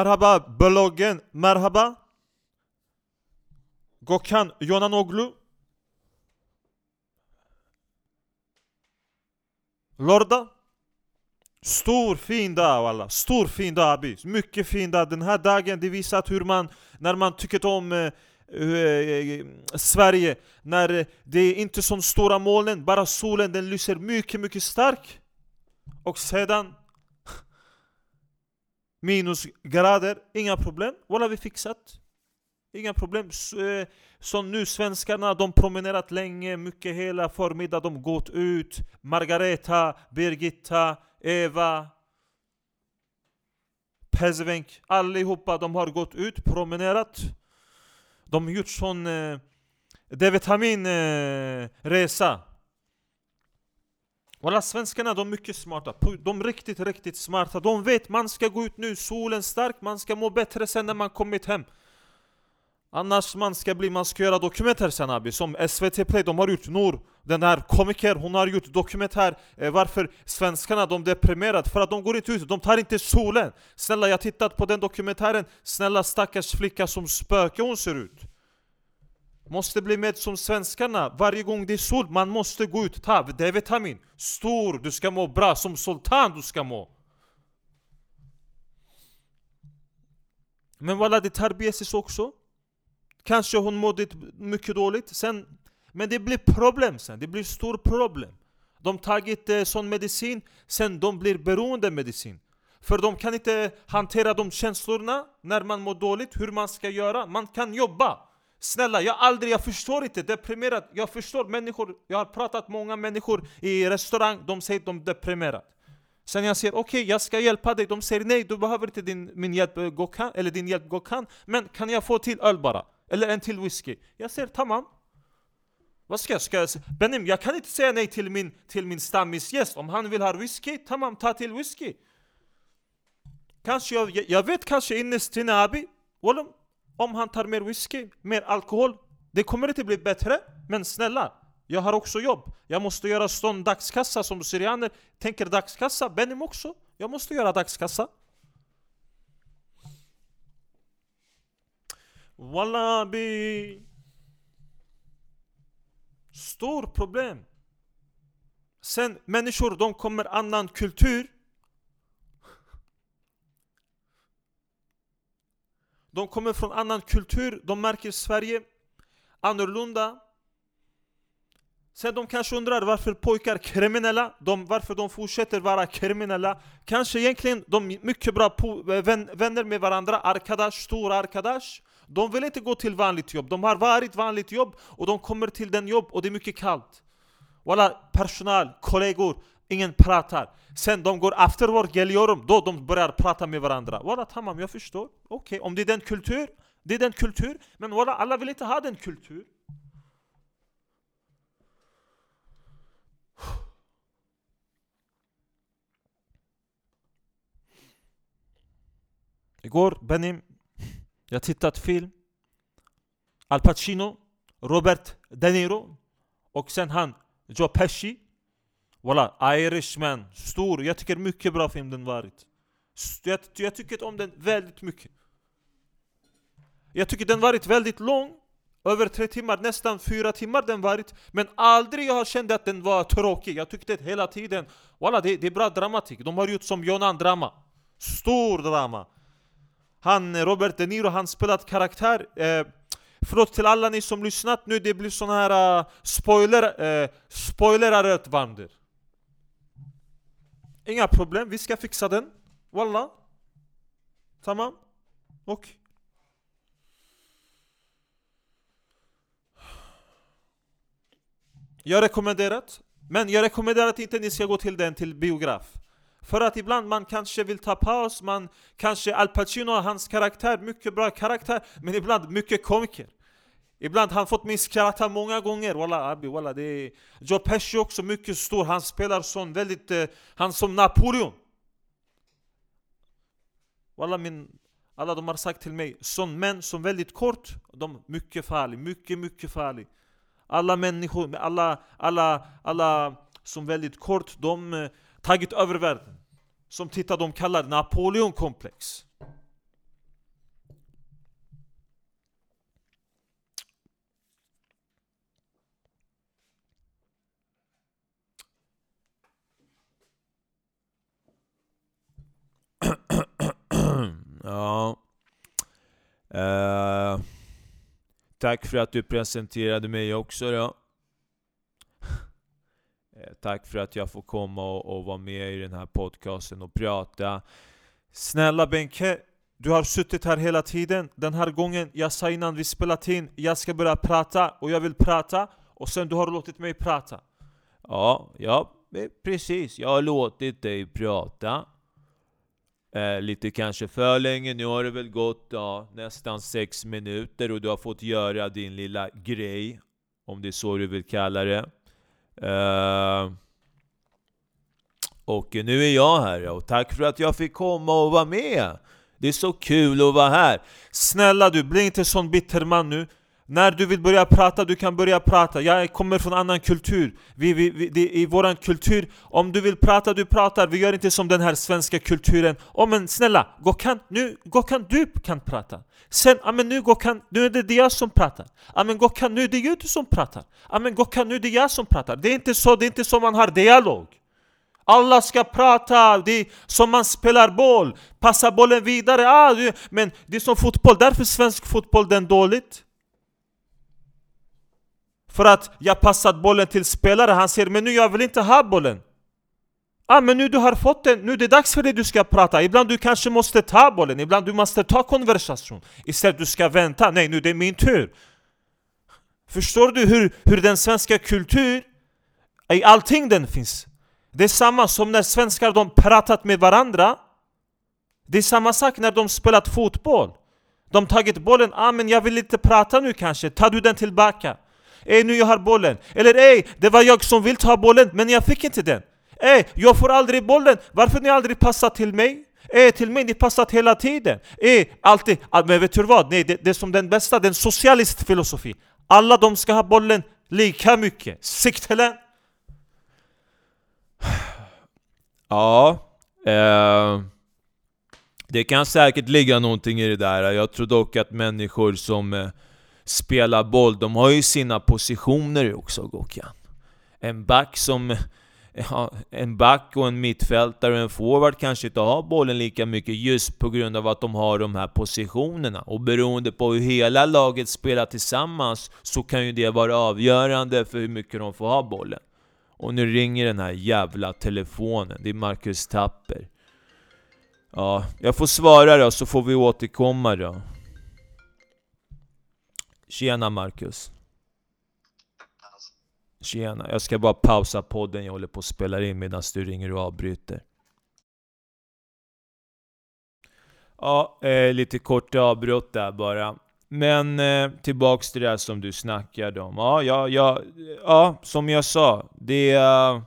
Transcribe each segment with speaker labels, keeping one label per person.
Speaker 1: Merhaba bloggen, merhaba Gökhan Yonanoglu. Lorda. Stor fin dag walla, stor fin dag abi. Mycket fin dag, den här dagen det visar hur man När man tycker om eh, eh, eh Sverige. När det är inte så stora molnen, bara solen den lyser mycket mycket stark. Och sedan Minusgrader, inga problem, walla vi fixat Inga problem. Eh, som nu svenskarna, de promenerat länge, mycket hela förmiddagen. de gått ut. Margareta, Birgitta, Eva, Pezvenk, allihopa de har gått ut, promenerat. De har gjort sån eh, D-vitaminresa. Walla svenskarna de är mycket smarta, de är riktigt riktigt smarta. De vet man ska gå ut nu, solen stark, man ska må bättre sen när man kommit hem. Annars man ska bli, man ska göra dokumentär sen abi, som SVT Play, de har gjort Nor, den här komiker, hon har gjort dokumentär eh, Varför svenskarna de deprimerade, för att de går inte ut, de tar inte solen. Snälla jag har tittat på den dokumentären, snälla stackars flicka som spöke hon ser ut. Måste bli med som svenskarna, varje gång det är sol, man måste gå ut, ta D-vitamin Stor, du ska må bra, som sultan du ska må Men walla det tar besis också Kanske hon mådde mycket dåligt, sen, men det blir problem sen, det blir stor problem. De tagit eh, sån medicin, sen de blir beroende medicin. För de kan inte hantera de känslorna när man mår dåligt, hur man ska göra. Man kan jobba. Snälla, jag aldrig, jag förstår inte, deprimerad. Jag förstår människor, jag har pratat med många människor i restaurang, de säger att de är deprimerade. Sen jag säger okej, okay, jag ska hjälpa dig. De säger nej, du behöver inte din, min hjälp, eh, Gokan, eller din hjälp Gokan. Men kan jag få till öl bara? Eller en till whisky. Jag säger tamam. Vad ska jag, ska jag Benim, jag kan inte säga nej till min, till min stammisgäst. Om han vill ha whisky, tamam, ta till whisky. Kanske jag, jag vet kanske innerst inne abi, om han tar mer whisky, mer alkohol, det kommer inte bli bättre. Men snälla, jag har också jobb. Jag måste göra sån dagskassa som syrianer tänker dagskassa. Benim också. Jag måste göra dagskassa. Wallabi! Stor problem. Sen människor, de kommer annan kultur. De kommer från annan kultur, de märker Sverige annorlunda. Sen de kanske undrar varför pojkar är kriminella, de, varför de fortsätter vara kriminella. Kanske egentligen de är mycket bra eh, vänner med varandra, Arkadash, stora Arkadash. De vill inte gå till vanligt jobb, de har varit vanligt jobb och de kommer till den jobb och det är mycket kallt. Walla, personal, kollegor, ingen pratar. Sen de går afterwork, geliyorum, då de börjar prata med varandra. Walla tamam, jag förstår. Okej, okay. om det är den kultur, det är den kultur. Men walla, alla vill inte ha den kultur. Igår, Benim, jag tittat film Al Pacino, Robert De Niro och sen han Joe Pesci Walla, Irishman, stor, jag tycker mycket bra film den varit. Jag, jag tycker om den väldigt mycket. Jag tycker den varit väldigt lång Över tre timmar, nästan fyra timmar den varit Men aldrig jag har känt att den var tråkig. Jag tyckte hela tiden Walla, det, det är bra dramatik, de har gjort som Jonan drama. Stor drama. Han, eh, Robert De Niro, han spelat karaktär eh, Förlåt till alla ni som lyssnat nu, det blir sån här uh, spoiler, eh, uh, spoiler alert Vander Inga problem, vi ska fixa den. Walla Tamam Och. Jag rekommenderar, Men jag rekommenderar att inte ni ska gå till den till biograf. För att ibland man kanske vill ta paus, man kanske Al Pacino, hans karaktär, mycket bra karaktär Men ibland mycket komiker. Ibland har han fått mig skratta många gånger, walla abi, walla det är... Joe Pesci också mycket stor, han spelar som väldigt... Eh, han som Napoleon Walla min... Alla de har sagt till mig, sån män som väldigt kort, de är mycket farliga, mycket mycket farliga Alla människor, alla, alla, alla som väldigt kort, de eh, tagit över världen. Som tittar de kallar Napoleonkomplex.
Speaker 2: Ja. Eh, tack för att du presenterade mig också då. Eh, tack för att jag får komma och, och vara med i den här podcasten och prata.
Speaker 1: Snälla Benke, du har suttit här hela tiden. Den här gången, jag sa innan vi spelat in, jag ska börja prata och jag vill prata. Och sen du har låtit mig prata.
Speaker 2: Ja, ja, precis. Jag har låtit dig prata. Eh, lite kanske för länge, nu har det väl gått ja, nästan sex minuter och du har fått göra din lilla grej, om det är så du vill kalla det. Eh, och nu är jag här och tack för att jag fick komma och vara med. Det är så kul att vara här.
Speaker 1: Snälla du, bli inte sån bitter man nu. När du vill börja prata, du kan börja prata. Jag kommer från annan kultur. Vi, vi, vi, det, I vår kultur, om du vill prata, du pratar. Vi gör inte som den här svenska kulturen. Oh, men snälla, gå kan, nu gå kan du kan prata. Sen, ah, men nu, gå kan, nu är det jag som pratar. Ah, men gå kan, nu är det ju du som pratar. Ah, men gå kan, nu är det jag som pratar. Det är inte så, det är inte så man har dialog. Alla ska prata, det är som man spelar boll, passa bollen vidare. Ah, det, men det är som fotboll, därför svensk fotboll den dåligt. För att jag passat bollen till spelare, han säger men nu jag vill inte ha bollen. Ah, men nu du har fått den, nu är det dags för dig du ska prata. Ibland du kanske måste ta bollen, ibland du måste ta konversation. Istället du ska vänta, nej nu det är min tur. Förstår du hur, hur den svenska kultur, i allting den finns. Det är samma som när svenskar de pratat med varandra. Det är samma sak när de spelat fotboll. De tagit bollen, ah men jag vill inte prata nu kanske, tar du den tillbaka? Ey nu jag har bollen. Eller ey, det var jag som vill ta bollen men jag fick inte den. Ey, jag får aldrig bollen. Varför ni aldrig passat till mig? Ey, till mig, ni passat hela tiden. Ey, alltid. Ah, men vet du vad? Nej, det, det är som den bästa, den socialist filosofi. Alla de ska ha bollen lika mycket. Siktelen.
Speaker 2: Ja, eh, det kan säkert ligga någonting i det där. Jag tror dock att människor som eh, spela spelar boll, de har ju sina positioner också Gokian. En back som... Ja, en back och en mittfältare och en forward kanske inte har bollen lika mycket just på grund av att de har de här positionerna. Och beroende på hur hela laget spelar tillsammans så kan ju det vara avgörande för hur mycket de får ha bollen. Och nu ringer den här jävla telefonen, det är Marcus Tapper. Ja, jag får svara då så får vi återkomma då. Tjena Marcus. Tjena, jag ska bara pausa podden jag håller på att spela in medan du ringer och avbryter. Ja, eh, lite kort avbrott där bara. Men eh, tillbaks till det här som du snackade om. Ja, ja, ja, ja som jag sa. Det... Uh,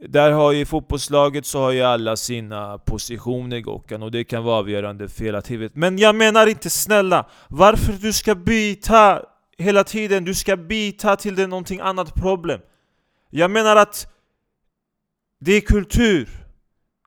Speaker 2: där har ju fotbollslaget så har ju alla sina positioner Gokan, och det kan vara avgörande för hela tiden.
Speaker 1: Men jag menar inte snälla, varför du ska byta hela tiden? Du ska byta till det någonting annat problem. Jag menar att det är kultur.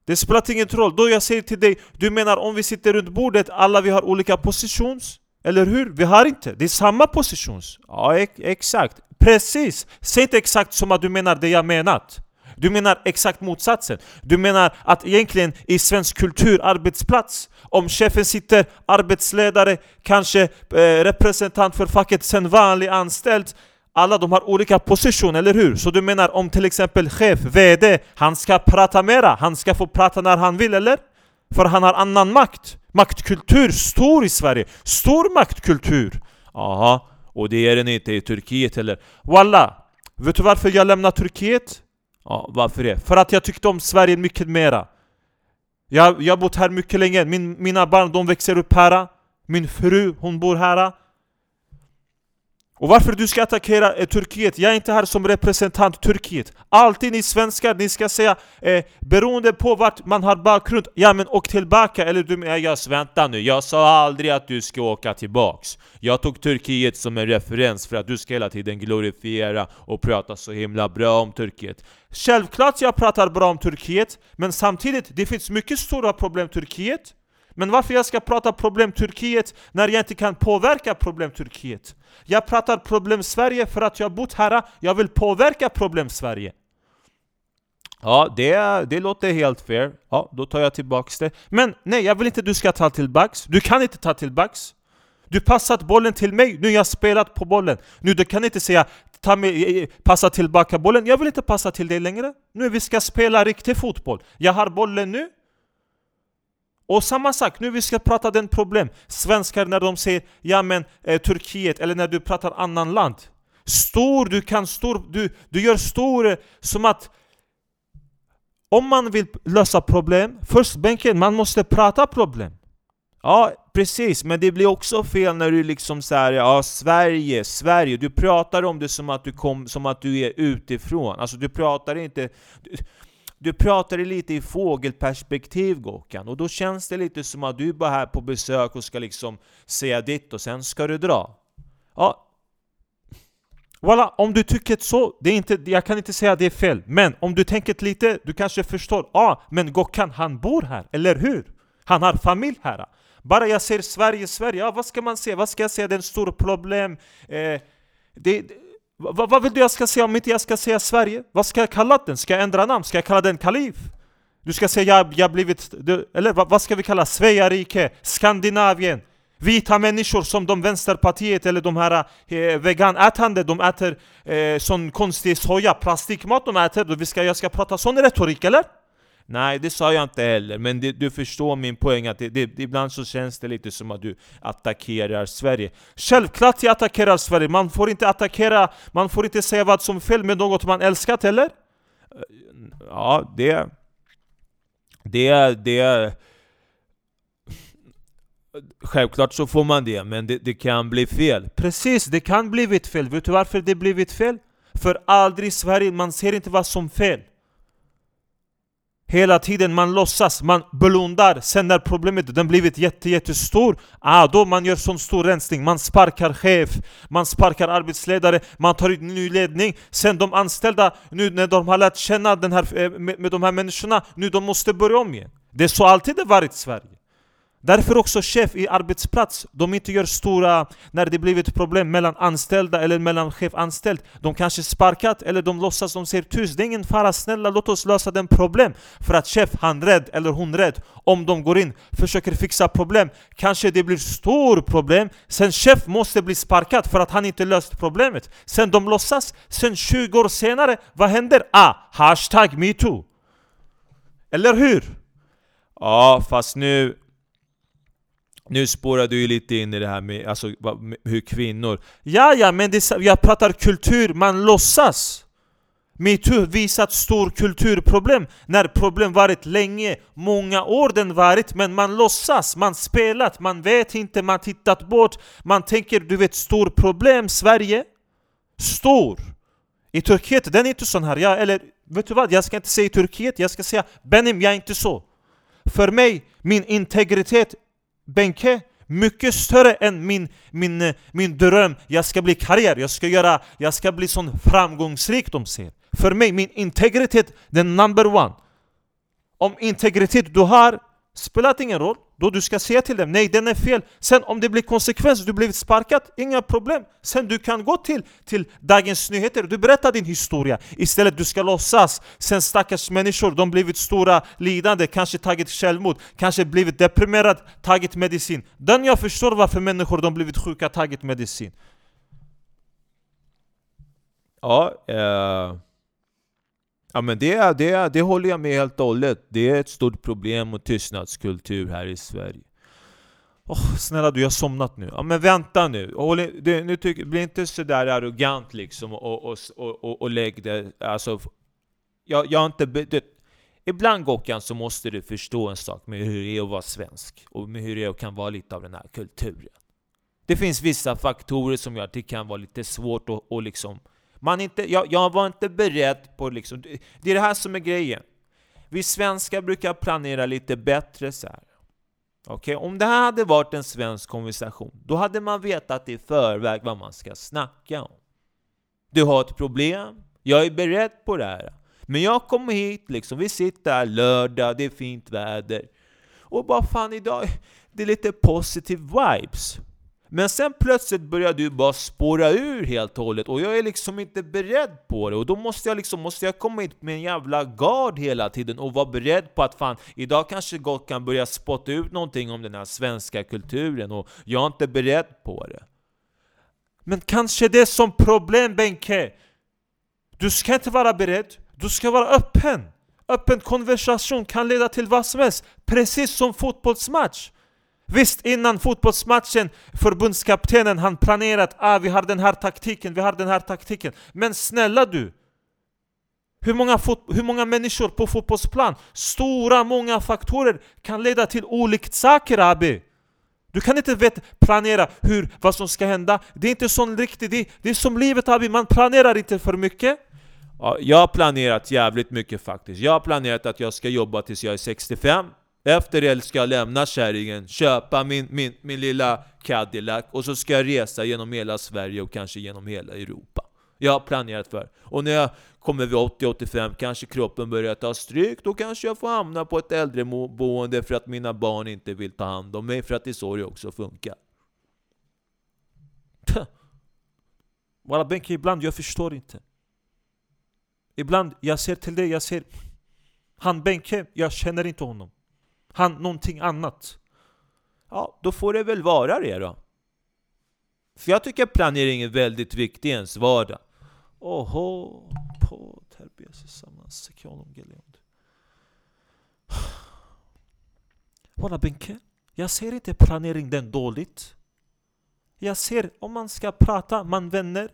Speaker 1: Det spelar ingen roll. Då jag säger till dig, du menar om vi sitter runt bordet, alla vi har olika positions? Eller hur? Vi har inte. Det är samma positions.
Speaker 2: Ja, exakt.
Speaker 1: Precis! Säg inte exakt som att du menar det jag menat. Du menar exakt motsatsen. Du menar att egentligen i svensk kultur, arbetsplats, om chefen sitter arbetsledare, kanske eh, representant för facket, sen vanlig anställd, alla de har olika position, eller hur? Så du menar om till exempel chef, VD, han ska prata mera, han ska få prata när han vill, eller? För han har annan makt. Maktkultur, stor i Sverige. Stor maktkultur.
Speaker 2: Aha, och det är den inte i Turkiet heller.
Speaker 1: Walla! Vet du varför jag lämnar Turkiet?
Speaker 2: Ja, varför det?
Speaker 1: För att jag tyckte om Sverige mycket mera. Jag har bott här mycket länge, Min, mina barn de växer upp här. Min fru, hon bor här. Och varför du ska attackera eh, Turkiet? Jag är inte här som representant Turkiet. Alltid ni svenskar, ni ska säga eh, beroende på vart man har bakgrund, ja men åk tillbaka eller du menar jag vänta nu, jag sa aldrig att du ska åka tillbaks. Jag tog Turkiet som en referens för att du ska hela tiden glorifiera och prata så himla bra om Turkiet. Självklart jag pratar bra om Turkiet, men samtidigt, det finns mycket stora problem i Turkiet. Men varför jag ska prata problem Turkiet när jag inte kan påverka problem Turkiet? Jag pratar problem Sverige för att jag bott här, jag vill påverka problem Sverige. Ja, det, det låter helt fair. Ja, då tar jag tillbaks det. Men nej, jag vill inte du ska ta tillbaks. Du kan inte ta tillbaks. Du passat bollen till mig, nu har jag spelat på bollen. Nu du kan inte säga ta mig, eh, eh, passa tillbaka bollen. Jag vill inte passa till dig längre. Nu vi ska spela riktig fotboll. Jag har bollen nu. Och samma sak, nu vi ska prata den problem. Svenskar när de säger ja men eh, Turkiet, eller när du pratar annan land. Stor, du kan stor, du, du gör stor eh, som att om man vill lösa problem, först bänken, man måste prata problem. Ja, precis, men det blir också fel när du liksom säger ja Sverige, Sverige, du pratar om det som att du, kom, som att du är utifrån. Alltså du pratar inte... Du, du pratar lite i fågelperspektiv Gokan, och då känns det lite som att du bara är här på besök och ska liksom säga ditt och sen ska du dra. Ja, Voilà, om du tycker så, det är inte, jag kan inte säga att det är fel, men om du tänker lite, du kanske förstår, ja, men Gokan han bor här, eller hur? Han har familj här. Bara jag ser Sverige, Sverige, ja, vad ska man säga? Vad ska jag säga? Det är ett stort problem. Eh, det, vad, va vill du jag ska säga om inte jag ska säga Sverige? Vad ska jag kalla den? Ska jag ändra namn? Ska jag kalla den Kalif? Du ska säga jag, jag blivit... Eller vad, vad ska vi kalla Svea rike? Skandinavien? Vita människor som de vänsterpartiet eller de här eh, veganätande, de äter eh, sån konstig soja, plastikmat de äter. Vi ska, jag ska prata sån retorik eller? Nej, det sa jag inte heller, men det, du förstår min poäng att det, det, ibland så känns det lite som att du attackerar Sverige. Självklart jag attackerar Sverige, man får inte attackera, man får inte säga vad som är fel med något man älskat eller? Ja, det... Det... det Självklart så får man det, men det, det kan bli fel. Precis, det kan blivit fel. Vet du varför det blivit fel? För aldrig i Sverige, man ser inte vad som är fel. Hela tiden man låtsas, man blundar, sen när problemet den blivit jätte, jättestor ah, Då man gör sån stor rensning, man sparkar chef, man sparkar arbetsledare, man tar ut ny ledning. Sen de anställda, nu när de har lärt känna den här, eh, med, med de här människorna, nu de måste börja om igen. Det är så alltid det varit i Sverige. Därför också chef i arbetsplats, de inte gör stora, när det blivit problem mellan anställda eller mellan chef anställd. De kanske sparkat eller de låtsas, de säger tyst, det är ingen fara, snälla låt oss lösa den problem. För att chef, han rädd eller hon rädd Om de går in, försöker fixa problem. Kanske det blir stor problem. Sen chef måste bli sparkad för att han inte löst problemet. Sen de låtsas, sen 20 år senare, vad händer? Ah, hashtag metoo Eller hur? Ja, fast nu nu spårar du ju lite in i det här med, alltså, med hur kvinnor... Ja, ja, men det, jag pratar kultur, man låtsas! Metoo visat stor kulturproblem när problem varit länge, många år den varit men man låtsas, man spelat, man vet inte, man tittat bort Man tänker du vet stor problem, Sverige Stor! I Turkiet, den är inte sån här, ja, eller vet du vad? Jag ska inte säga Turkiet, jag ska säga Benim, jag är inte så För mig, min integritet Benke mycket större än min, min, eh, min dröm, jag ska bli karriär, jag ska, göra, jag ska bli sån framgångsrik de säger. För mig, min integritet, den number one. Om integritet du har, spelar ingen roll. Då du ska säga till dem nej den är fel. Sen om det blir konsekvens, du blivit sparkad, inga problem. Sen du kan gå till, till Dagens Nyheter, du berättar din historia. Istället du ska låtsas. Sen stackars människor, de blivit stora lidande, kanske tagit självmord, kanske blivit deprimerad, tagit medicin. Den jag förstår varför människor de blivit sjuka, tagit medicin.
Speaker 2: Ja, uh... Ja men det, det, det håller jag med helt och hållet. Det är ett stort problem och tystnadskultur här i Sverige.
Speaker 1: Oh, snälla du, jag har somnat nu. Ja men vänta nu. Håll, du, nu tyck, bli inte sådär arrogant liksom och, och, och, och, och lägg det... Alltså, jag, jag har inte... Det, ibland Gokan så måste du förstå en sak med hur det är att vara svensk. Och med hur det är att kan vara lite av den här kulturen. Det finns vissa faktorer som gör att det kan vara lite svårt att, och liksom man inte, jag, jag var inte beredd på liksom, det är det här som är grejen. Vi svenskar brukar planera lite bättre så här. Okay? Om det här hade varit en svensk konversation, då hade man vetat i förväg vad man ska snacka om. Du har ett problem, jag är beredd på det här. Men jag kommer hit, liksom, vi sitter här lördag, det är fint väder. Och bara fan idag, det är lite positive vibes.
Speaker 2: Men sen plötsligt börjar du bara spåra ur helt och hållet och jag är liksom inte beredd på det och då måste jag liksom, måste jag komma hit med en jävla gard hela tiden och vara beredd på att fan, idag kanske gott kan börja spotta ut någonting om den här svenska kulturen och jag är inte beredd på det.
Speaker 1: Men kanske det är som problem Benke. Du ska inte vara beredd, du ska vara öppen. Öppen konversation kan leda till vad som helst, precis som fotbollsmatch. Visst, innan fotbollsmatchen, förbundskaptenen han planerat ah, vi har den här taktiken, vi har den här taktiken. Men snälla du! Hur många, hur många människor på fotbollsplan, stora många faktorer kan leda till olika saker Abi! Du kan inte vet, planera hur, vad som ska hända, det är inte sån riktigt, det, det är som livet Abi, man planerar inte för mycket.
Speaker 2: Ja, jag har planerat jävligt mycket faktiskt. Jag har planerat att jag ska jobba tills jag är 65, efter det ska jag lämna kärringen, köpa min, min, min lilla Cadillac och så ska jag resa genom hela Sverige och kanske genom hela Europa. Jag har planerat för. Och när jag kommer vid 80-85 kanske kroppen börjar ta stryk, då kanske jag får hamna på ett äldreboende för att mina barn inte vill ta hand om mig, för att det är så det också funkar.
Speaker 1: Walla Benke, ibland jag förstår inte. Ibland, jag ser till dig, jag ser Han Benke, jag känner inte honom. Han någonting annat.
Speaker 2: Ja, då får det väl vara det då. För jag tycker planering är väldigt viktig i ens vardag.
Speaker 1: Oho, på. Walla Benke, jag ser inte planering den dåligt. Jag ser om man ska prata, man vänner,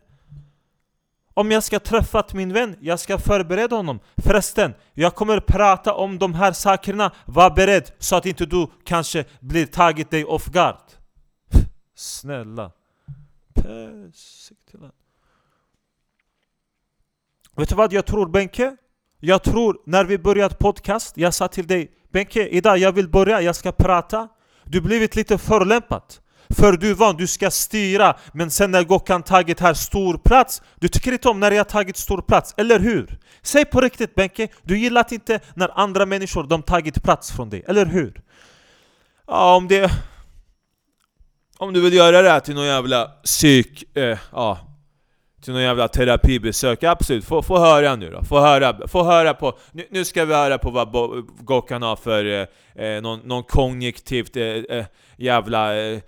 Speaker 1: om jag ska träffa min vän, jag ska förbereda honom. Förresten, jag kommer prata om de här sakerna. Var beredd så att inte du kanske blir tagit dig off guard. Snälla. Vet du vad jag tror Benke? Jag tror när vi började podcast, jag sa till dig Benke, idag jag vill börja, jag ska prata. Du blivit lite förlämpad. För du är van, du ska styra, men sen när Gokan tagit här stor plats Du tycker inte om när jag tagit stor plats, eller hur? Säg på riktigt Benke, du gillar inte när andra människor de tagit plats från dig, eller hur?
Speaker 2: Ja, om det... Om du vill göra det här till någon jävla psyk... Eh, ja, till någon jävla terapibesök, absolut. Få, få höra nu då. Få höra, få höra på... Nu, nu ska vi höra på vad Gokan har för eh, eh, någon, någon kognitivt eh, eh jävla... Eh,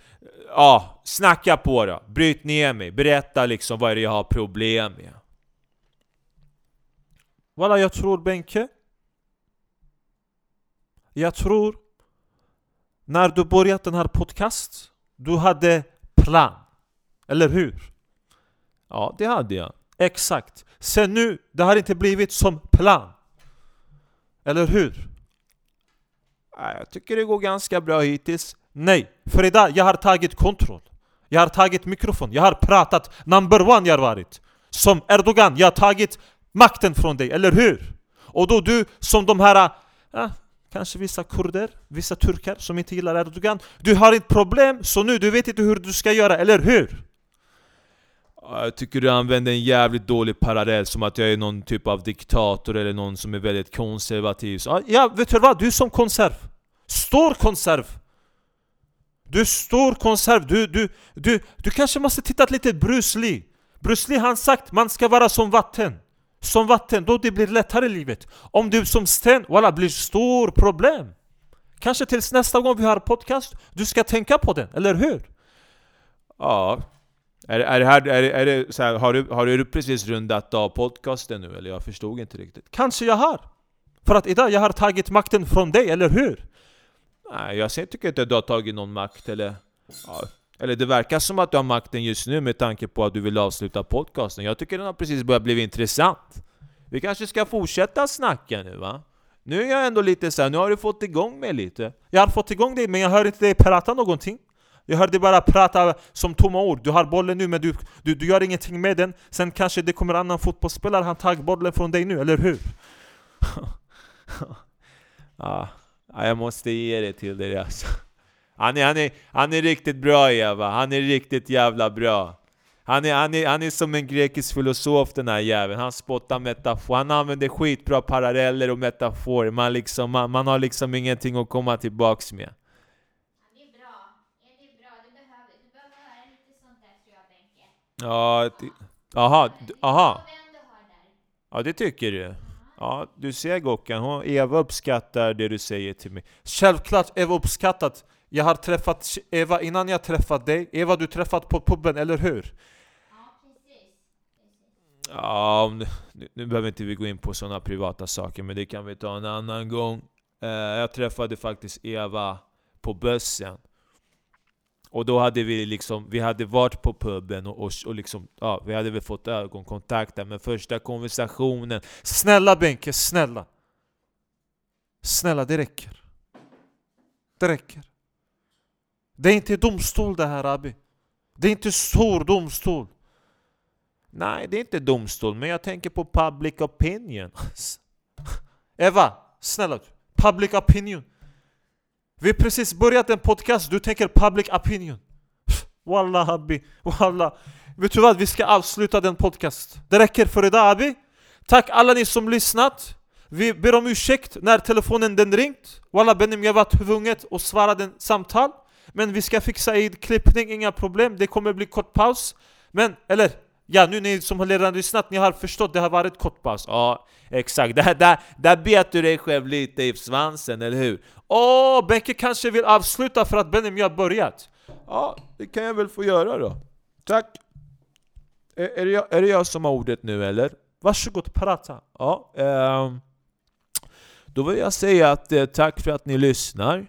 Speaker 2: ja, snacka på då. Bryt ner mig. Berätta liksom vad är det jag har problem med.
Speaker 1: Walla, jag tror Benke. Jag tror när du började den här podcast, du hade plan. Eller hur?
Speaker 2: Ja, det hade jag.
Speaker 1: Exakt. Sen nu, det har inte blivit som plan. Eller hur?
Speaker 2: Jag tycker det går ganska bra hittills.
Speaker 1: Nej, för idag jag har tagit kontroll. Jag har tagit mikrofon, jag har pratat. Number one jag har varit. Som Erdogan, jag har tagit makten från dig, eller hur? Och då du som de här, äh, kanske vissa kurder, vissa turkar som inte gillar Erdogan. Du har ett problem, så nu du vet inte hur du ska göra, eller hur?
Speaker 2: Jag tycker du använder en jävligt dålig parallell, som att jag är någon typ av diktator eller någon som är väldigt konservativ. Så, ah,
Speaker 1: ja, vet du vad? Du är som konserv. Stor konserv. Du är stor konserv, du, du, du, du kanske måste titta lite Bruce Lee Bruce Lee han sagt man ska vara som vatten Som vatten, då det blir lättare i livet Om du är som sten, walla blir stor problem Kanske tills nästa gång vi har podcast, du ska tänka på den, eller hur?
Speaker 2: Ja är, är det här, är, är det så här, har, du, har du precis rundat av podcasten nu eller? Jag förstod inte riktigt
Speaker 1: Kanske jag har! För att idag jag har tagit makten från dig, eller hur?
Speaker 2: Nej, jag tycker inte att du har tagit någon makt eller... Ja, eller det verkar som att du har makten just nu med tanke på att du vill avsluta podcasten. Jag tycker den har precis börjat bli intressant. Vi kanske ska fortsätta snacka nu va? Nu är jag ändå lite så här, nu har du fått igång mig lite.
Speaker 1: Jag har fått igång dig, men jag hör inte dig prata någonting. Jag hör dig bara prata som tomma ord. Du har bollen nu, men du, du, du gör ingenting med den. Sen kanske det kommer en annan fotbollsspelare, han tar bollen från dig nu, eller hur?
Speaker 2: ja. Jag måste ge det till dig alltså. Han är, han, är, han är riktigt bra Eva, han är riktigt jävla bra. Han är, han, är, han är som en grekisk filosof den här jäveln, han spottar metafor, han använder skitbra paralleller och metaforer, man, liksom, man, man har liksom ingenting att komma tillbaks med.
Speaker 3: Det är bra, det är bra, du behöver, du behöver höra
Speaker 2: Ja, jaha! aha, aha. Ja, det tycker du. Ja, du ser Gockan, hon, Eva uppskattar det du säger till mig.
Speaker 1: Självklart Eva uppskattat. Jag har träffat Eva innan jag träffat dig. Eva du träffat på puben, eller hur?
Speaker 3: Ja, precis.
Speaker 2: Ja, nu, nu behöver inte vi gå in på sådana privata saker, men det kan vi ta en annan gång. Uh, jag träffade faktiskt Eva på bussen. Och då hade vi liksom, vi hade varit på puben och, och, och liksom, ja, vi hade väl fått ögonkontakt där, men första konversationen
Speaker 1: Snälla Benke, snälla. Snälla, det räcker. Det räcker. Det är inte domstol det här Abi. Det är inte stor domstol.
Speaker 2: Nej, det är inte domstol, men jag tänker på public opinion.
Speaker 1: Eva, snälla. du. Public opinion. Vi har precis börjat en podcast, du tänker public opinion. Wallah Habbi, wallah. Vet du vad, vi ska avsluta den podcast. Det räcker för idag Abi. Tack alla ni som lyssnat. Vi ber om ursäkt när telefonen den ringt. Wallah Benim, jag var tvungen att svara den samtal. Men vi ska fixa i klippning, inga problem. Det kommer bli kort paus. Men, eller, ja nu ni som har redan lyssnat, ni har förstått, det har varit kort paus.
Speaker 2: Ja, exakt. Där, där, där bet du dig själv lite i svansen, eller hur?
Speaker 1: Åh, Benke kanske vill avsluta för att jag har börjat.
Speaker 2: Ja, det kan jag väl få göra då. Tack. Är, är, det, jag, är det jag som har ordet nu, eller?
Speaker 1: Varsågod, prata.
Speaker 2: Ja, ehm, då vill jag säga att eh, tack för att ni lyssnar.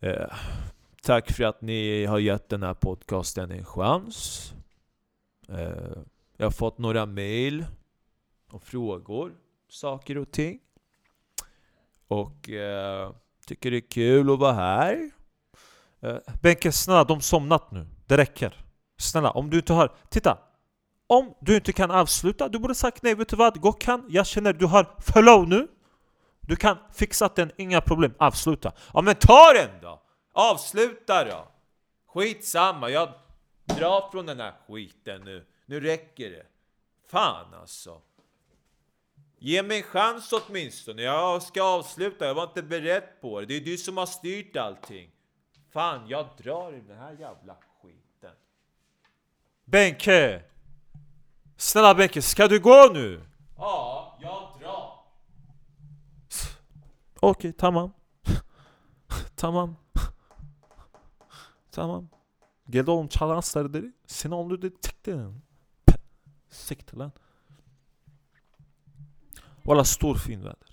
Speaker 2: Eh, tack för att ni har gett den här podcasten en chans. Eh, jag har fått några mail och frågor, saker och ting. Och eh, tycker det är kul att vara här.
Speaker 1: Eh, Benke, snälla, de somnat nu. Det räcker. Snälla, om du inte har... Titta! Om du inte kan avsluta, du borde sagt nej, vet du vad? Gokhan, jag känner du har flow nu. Du kan fixa den, inga problem. Avsluta.
Speaker 2: Ja men ta den då! Avsluta då! Skitsamma, jag drar från den här skiten nu. Nu räcker det. Fan alltså. Ge mig en chans åtminstone. Jag ska avsluta, jag var inte beredd på det. Det är du som har styrt allting. Fan, jag drar i den här jävla skiten.
Speaker 1: Benke! Snälla Benke, ska du gå nu?
Speaker 2: Ja, jag drar.
Speaker 1: Okej, tamam. tamam. tamam. Geldi oğlum çalan sarı dedi. Seni onu dedi tıktın. Siktir lan. Valla stor fin väder.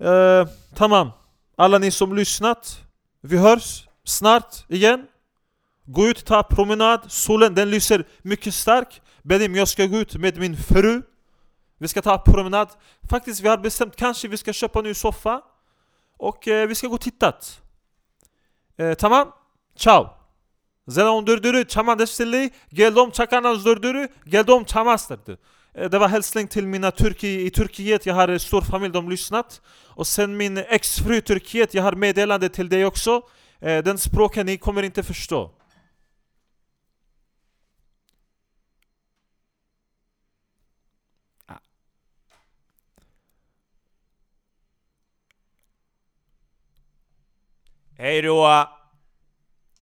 Speaker 1: Eh, tamam. Alla ni som lyssnat. Vi hörs snart igen. Gå ut, ta promenad. Solen den lyser mycket stark. Benim jag ska gå ut med min fru. Vi ska ta promenad. Faktiskt, vi har bestämt kanske vi ska köpa en ny soffa. Och eh, vi ska gå och titta. E, tamam. Ciao. Zenon durduru çaman destilli. Geldim çakanan durduru. Geldim çamastırdı. Eh, Det var hälsning till mina turki i Turkiet. Jag har en stor familj, de lyssnat. Och sen min exfru Turkiet, jag har meddelande till dig också. Eh, Den språken ni kommer inte förstå.
Speaker 2: Hej då!